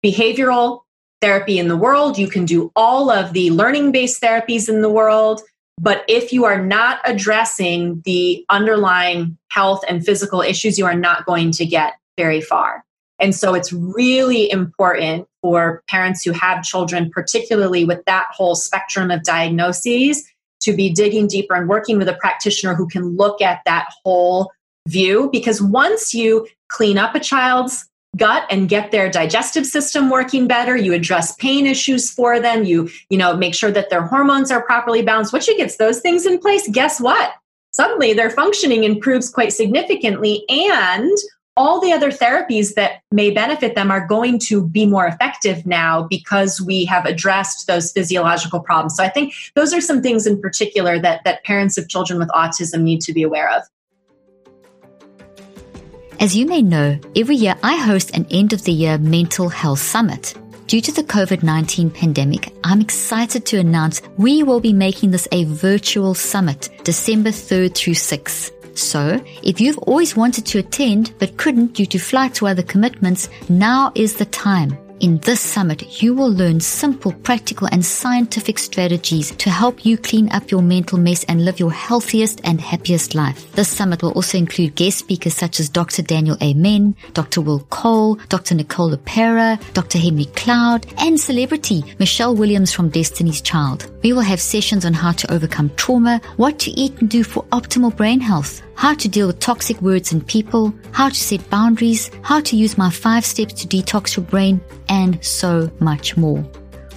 behavioral therapy in the world, you can do all of the learning based therapies in the world. But if you are not addressing the underlying health and physical issues, you are not going to get very far. And so it's really important for parents who have children, particularly with that whole spectrum of diagnoses, to be digging deeper and working with a practitioner who can look at that whole view. Because once you clean up a child's gut and get their digestive system working better you address pain issues for them you you know make sure that their hormones are properly balanced once you get those things in place guess what suddenly their functioning improves quite significantly and all the other therapies that may benefit them are going to be more effective now because we have addressed those physiological problems. So I think those are some things in particular that, that parents of children with autism need to be aware of. As you may know, every year I host an end of the year mental health summit. Due to the COVID 19 pandemic, I'm excited to announce we will be making this a virtual summit December 3rd through 6th. So, if you've always wanted to attend but couldn't due to flights or other commitments, now is the time. In this summit, you will learn simple, practical, and scientific strategies to help you clean up your mental mess and live your healthiest and happiest life. This summit will also include guest speakers such as Dr. Daniel Amen, Dr. Will Cole, Dr. Nicole LePera, Dr. Henry Cloud, and celebrity Michelle Williams from Destiny's Child. We will have sessions on how to overcome trauma, what to eat and do for optimal brain health, how to deal with toxic words and people, how to set boundaries, how to use my five steps to detox your brain, and so much more.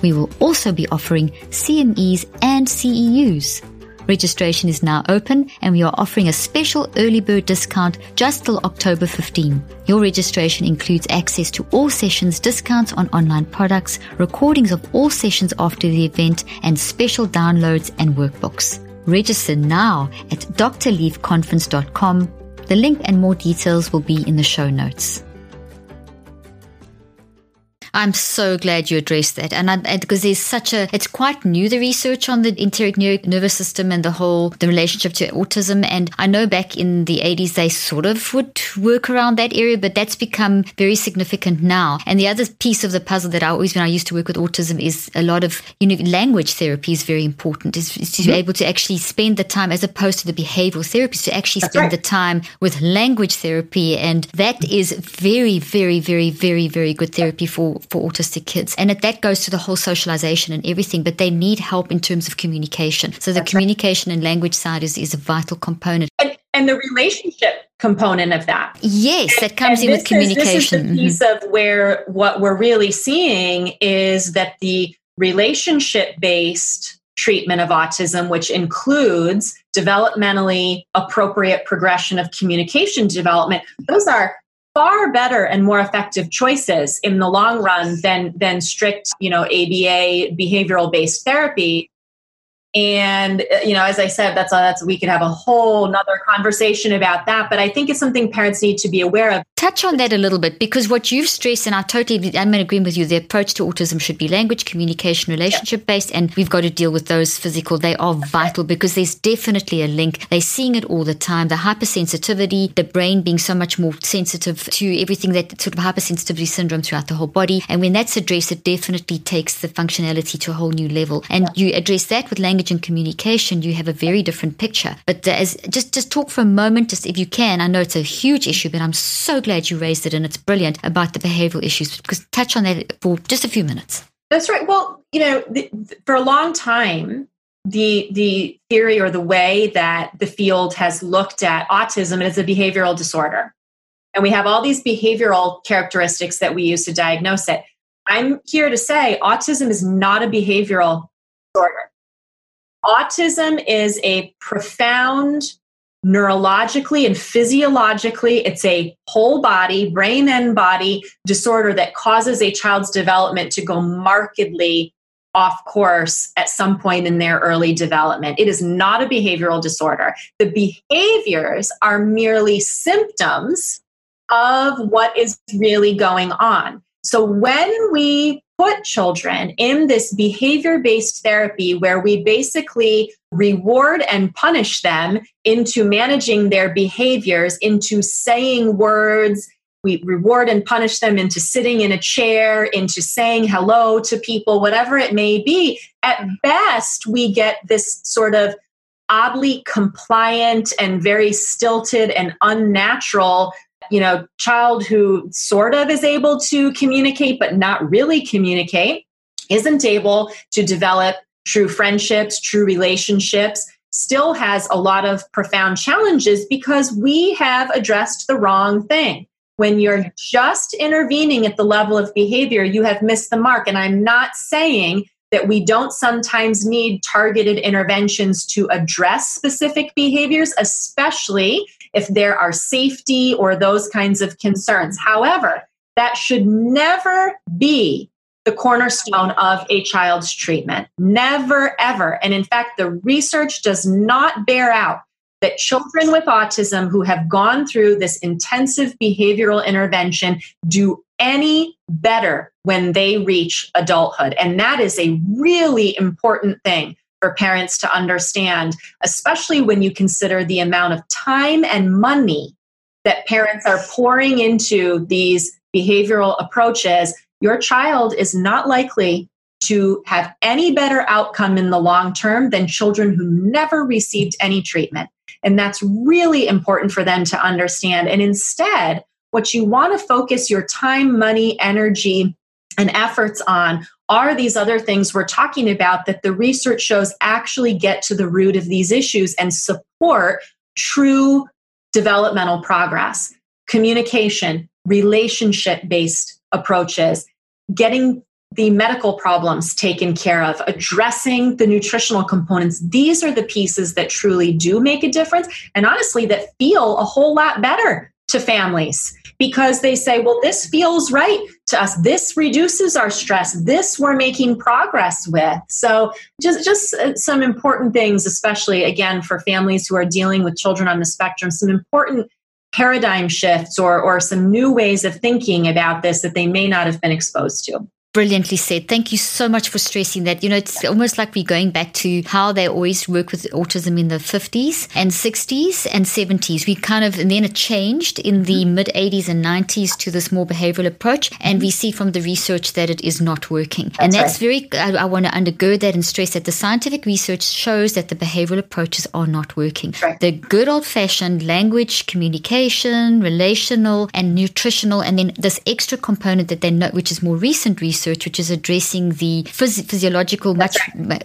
We will also be offering CMEs and CEUs. Registration is now open and we are offering a special early bird discount just till October 15. Your registration includes access to all sessions, discounts on online products, recordings of all sessions after the event, and special downloads and workbooks. Register now at drleafconference.com. The link and more details will be in the show notes. I'm so glad you addressed that. And, I, because there's such a, it's quite new, the research on the enteric nervous system and the whole, the relationship to autism. And I know back in the 80s, they sort of would work around that area, but that's become very significant now. And the other piece of the puzzle that I always, when I used to work with autism, is a lot of, you know, language therapy is very important, is, is to mm-hmm. be able to actually spend the time, as opposed to the behavioral therapies, to actually that's spend right. the time with language therapy. And that is very, very, very, very, very good therapy for for autistic kids. And that goes to the whole socialization and everything, but they need help in terms of communication. So the That's communication right. and language side is, is a vital component. And, and the relationship component of that. Yes, that comes in with communication. Is, this is the piece mm-hmm. of where what we're really seeing is that the relationship based treatment of autism, which includes developmentally appropriate progression of communication development, those are far better and more effective choices in the long run than than strict you know ABA behavioral based therapy and uh, you know as i said that's a, that's we could have a whole another conversation about that but i think it's something parents need to be aware of. Touch on that a little bit because what you've stressed and i totally i'm in agreement with you the approach to autism should be language communication relationship based and we've got to deal with those physical. They are vital because there's definitely a link. They're seeing it all the time the hypersensitivity the brain being so much more sensitive to everything that sort of hypersensitivity syndrome throughout the whole body. And when that's addressed it definitely takes the functionality to a whole new level. And you address that with language language and communication, you have a very different picture. But as just just talk for a moment, just if you can. I know it's a huge issue, but I'm so glad you raised it, and it's brilliant about the behavioural issues. Because touch on that for just a few minutes. That's right. Well, you know, the, for a long time, the the theory or the way that the field has looked at autism is a behavioral disorder. And we have all these behavioral characteristics that we use to diagnose it. I'm here to say autism is not a behavioral disorder. Autism is a profound neurologically and physiologically, it's a whole body, brain and body disorder that causes a child's development to go markedly off course at some point in their early development. It is not a behavioral disorder. The behaviors are merely symptoms of what is really going on. So when we put children in this behavior based therapy where we basically reward and punish them into managing their behaviors, into saying words. We reward and punish them into sitting in a chair, into saying hello to people, whatever it may be. At best, we get this sort of oddly compliant and very stilted and unnatural you know, child who sort of is able to communicate but not really communicate, isn't able to develop true friendships, true relationships, still has a lot of profound challenges because we have addressed the wrong thing. When you're just intervening at the level of behavior, you have missed the mark. And I'm not saying that we don't sometimes need targeted interventions to address specific behaviors, especially if there are safety or those kinds of concerns. However, that should never be the cornerstone of a child's treatment. Never, ever. And in fact, the research does not bear out that children with autism who have gone through this intensive behavioral intervention do any better when they reach adulthood. And that is a really important thing for parents to understand, especially when you consider the amount of time and money that parents are pouring into these behavioral approaches. your child is not likely to have any better outcome in the long term than children who never received any treatment. And that's really important for them to understand. And instead, what you want to focus your time, money, energy, and efforts on are these other things we're talking about that the research shows actually get to the root of these issues and support true developmental progress, communication, relationship based approaches, getting the medical problems taken care of, addressing the nutritional components. These are the pieces that truly do make a difference and honestly that feel a whole lot better to families because they say, well, this feels right to us. This reduces our stress. This we're making progress with. So just, just uh, some important things, especially again for families who are dealing with children on the spectrum, some important paradigm shifts or, or some new ways of thinking about this that they may not have been exposed to. Brilliantly said. Thank you so much for stressing that. You know, it's almost like we're going back to how they always work with autism in the 50s and 60s and 70s. We kind of, and then it changed in the mm-hmm. mid 80s and 90s to this more behavioral approach. And we mm-hmm. see from the research that it is not working. That's and that's right. very, I, I, want to undergird that and stress that the scientific research shows that the behavioral approaches are not working. Right. The good old fashioned language, communication, relational, and nutritional, and then this extra component that they know, which is more recent research research, which is addressing the phys- physiological, much,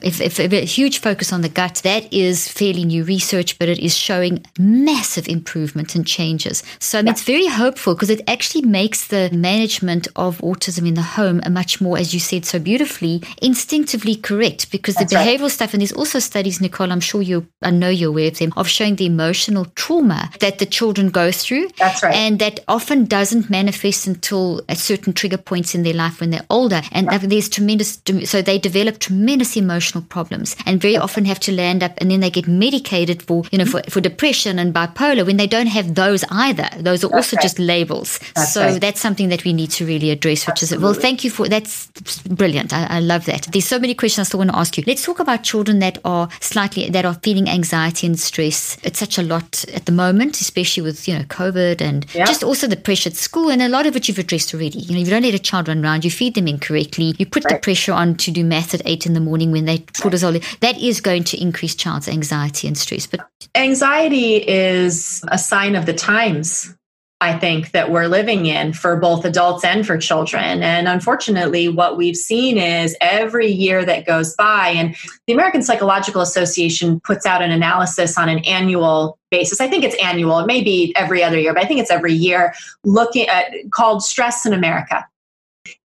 if, if, if a huge focus on the gut. That is fairly new research, but it is showing massive improvement and changes. So I mean, yeah. it's very hopeful because it actually makes the management of autism in the home a much more, as you said so beautifully, instinctively correct because That's the behavioral right. stuff, and there's also studies, Nicole, I'm sure you, I know you're aware of them, of showing the emotional trauma that the children go through. That's right. And that often doesn't manifest until at certain trigger points in their life when they're older older and there's tremendous so they develop tremendous emotional problems and very often have to land up and then they get medicated for you know for, for depression and bipolar when they don't have those either. Those are that's also right. just labels. That's so right. that's something that we need to really address which Absolutely. is well thank you for that's brilliant. I, I love that. There's so many questions I still want to ask you. Let's talk about children that are slightly that are feeling anxiety and stress. It's such a lot at the moment especially with you know COVID and yeah. just also the pressure at school and a lot of it you've addressed already. You know you don't let a child run around you feed them in incorrectly, you put right. the pressure on to do math at eight in the morning when they cortisol, that is going to increase child's anxiety and stress. But anxiety is a sign of the times. I think that we're living in for both adults and for children. And unfortunately, what we've seen is every year that goes by, and the American Psychological Association puts out an analysis on an annual basis. I think it's annual, it may be every other year, but I think it's every year, looking at called Stress in America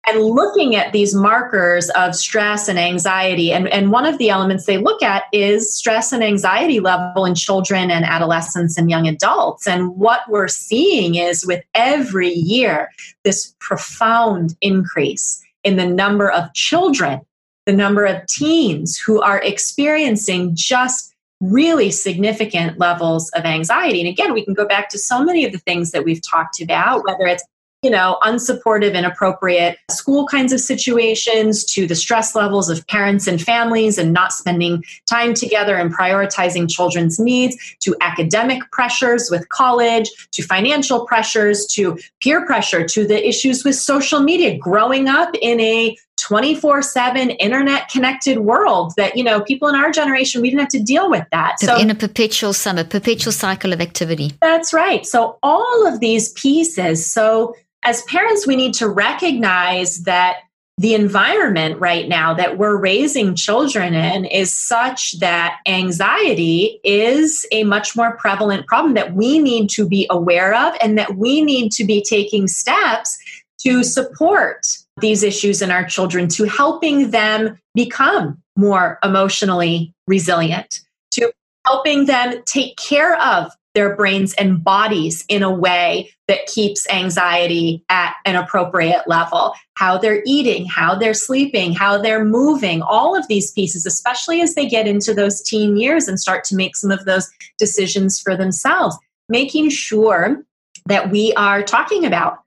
and looking at these markers of stress and anxiety. And, and one of the elements they look at is stress and anxiety level in children and adolescents and young adults. And what we're seeing is with every year, this profound increase in the number of children, the number of teens who are experiencing just really significant levels of anxiety. And again, we can go back to so many of the things that we've talked about, whether it's you know, unsupportive, inappropriate school kinds of situations to the stress levels of parents and families and not spending time together and prioritizing children's needs to academic pressures with college to financial pressures to peer pressure to the issues with social media. Growing up in a 24 7 internet connected world that you know people in our generation we didn't have to deal with that. So in a perpetual summer perpetual cycle of activity. That's right. So all of these pieces so as parents, we need to recognize that the environment right now that we're raising children in is such that anxiety is a much more prevalent problem that we need to be aware of and that we need to be taking steps to support these issues in our children, to helping them become more emotionally resilient, to helping them take care of their brains and bodies in a way that keeps anxiety at an appropriate level. How they're eating, how they're sleeping, how they're moving, all of these pieces, especially as they get into those teen years and start to make some of those decisions for themselves. Making sure that we are talking about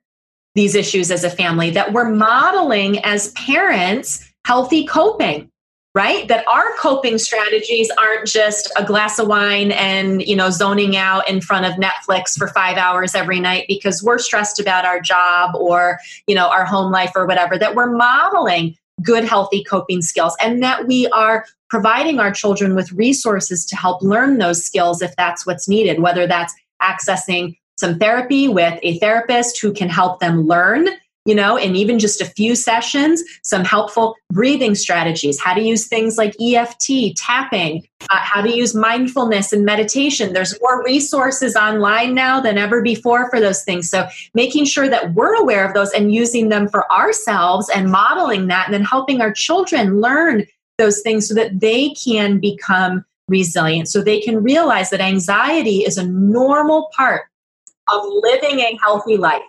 these issues as a family, that we're modeling as parents healthy coping right? That our coping strategies aren't just a glass of wine and you know zoning out in front of netflix for five hours every night because we're stressed about our job or you know our home life or whatever that we're modeling good healthy coping skills and that we are providing our children with resources to help learn those skills if that's what's needed whether that's accessing some therapy with a therapist who can help them learn you know, and even just a few sessions, some helpful breathing strategies, how to use things like EFT, tapping, uh, how to use mindfulness and meditation. There's more resources online now than ever before for those things. So making sure that we're aware of those and using them for ourselves and modeling that and then helping our children learn those things so that they can become resilient, so they can realize that anxiety is a normal part of living a healthy life.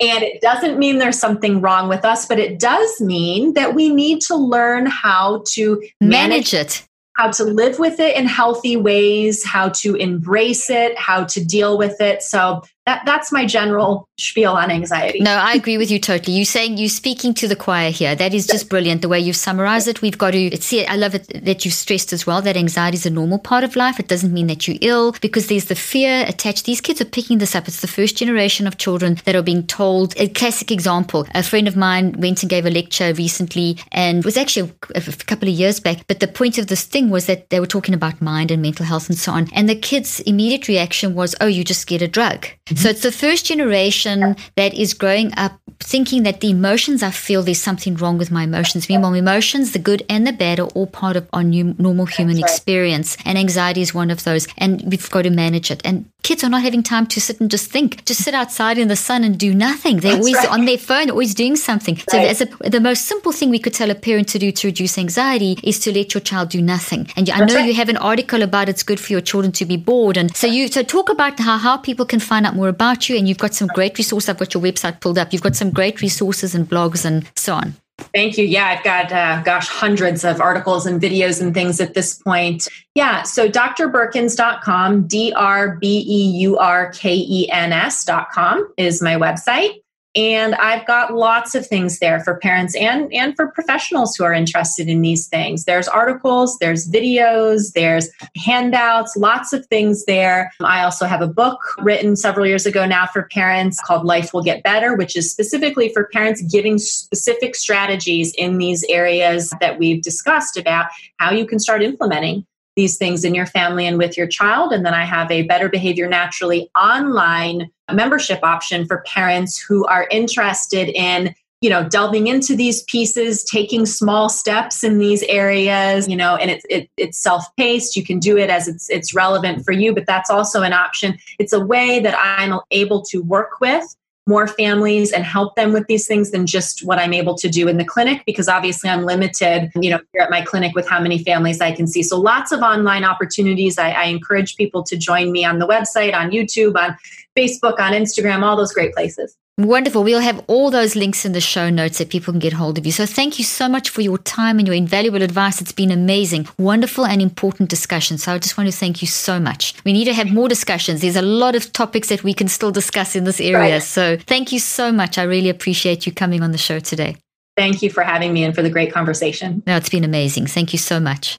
And it doesn't mean there's something wrong with us, but it does mean that we need to learn how to manage, manage it, how to live with it in healthy ways, how to embrace it, how to deal with it. So that that's my general spiel on anxiety. No, I agree with you totally. You saying you speaking to the choir here. That is just brilliant. The way you've summarized it. We've got to see. I love it that you stressed as well that anxiety is a normal part of life. It doesn't mean that you're ill because there's the fear attached. These kids are picking this up. It's the first generation of children that are being told. A classic example. A friend of mine went and gave a lecture recently, and was actually a, a couple of years back. But the point of this thing was that they were talking about mind and mental health and so on. And the kids' immediate reaction was, "Oh, you just get a drug." So it's the first generation that is growing up thinking that the emotions I feel there's something wrong with my emotions. Meanwhile, emotions, the good and the bad, are all part of our new, normal human right. experience, and anxiety is one of those. And we've got to manage it. And kids are not having time to sit and just think, just sit outside in the sun and do nothing. They're That's always right. on their phone, always doing something. So, as a, the most simple thing we could tell a parent to do to reduce anxiety is to let your child do nothing. And I know you have an article about it's good for your children to be bored, and so you so talk about how how people can find out more about you, and you've got some great resources. I've got your website pulled up. You've got some great resources and blogs and so on. Thank you. Yeah, I've got, uh, gosh, hundreds of articles and videos and things at this point. Yeah, so drbeurkens.com, D R B E U R K E N S.com is my website. And I've got lots of things there for parents and, and for professionals who are interested in these things. There's articles, there's videos, there's handouts, lots of things there. I also have a book written several years ago now for parents called Life Will Get Better, which is specifically for parents giving specific strategies in these areas that we've discussed about how you can start implementing these things in your family and with your child. And then I have a Better Behavior Naturally online membership option for parents who are interested in you know delving into these pieces taking small steps in these areas you know and it's it, it's self-paced you can do it as it's it's relevant for you but that's also an option it's a way that i'm able to work with more families and help them with these things than just what I'm able to do in the clinic because obviously I'm limited, you know, here at my clinic with how many families I can see. So lots of online opportunities. I, I encourage people to join me on the website, on YouTube, on Facebook, on Instagram, all those great places. Wonderful. We'll have all those links in the show notes that people can get hold of you. So thank you so much for your time and your invaluable advice. It's been amazing, wonderful and important discussion. So I just want to thank you so much. We need to have more discussions. There's a lot of topics that we can still discuss in this area. Right. So thank you so much. I really appreciate you coming on the show today. Thank you for having me and for the great conversation. No, it's been amazing. Thank you so much.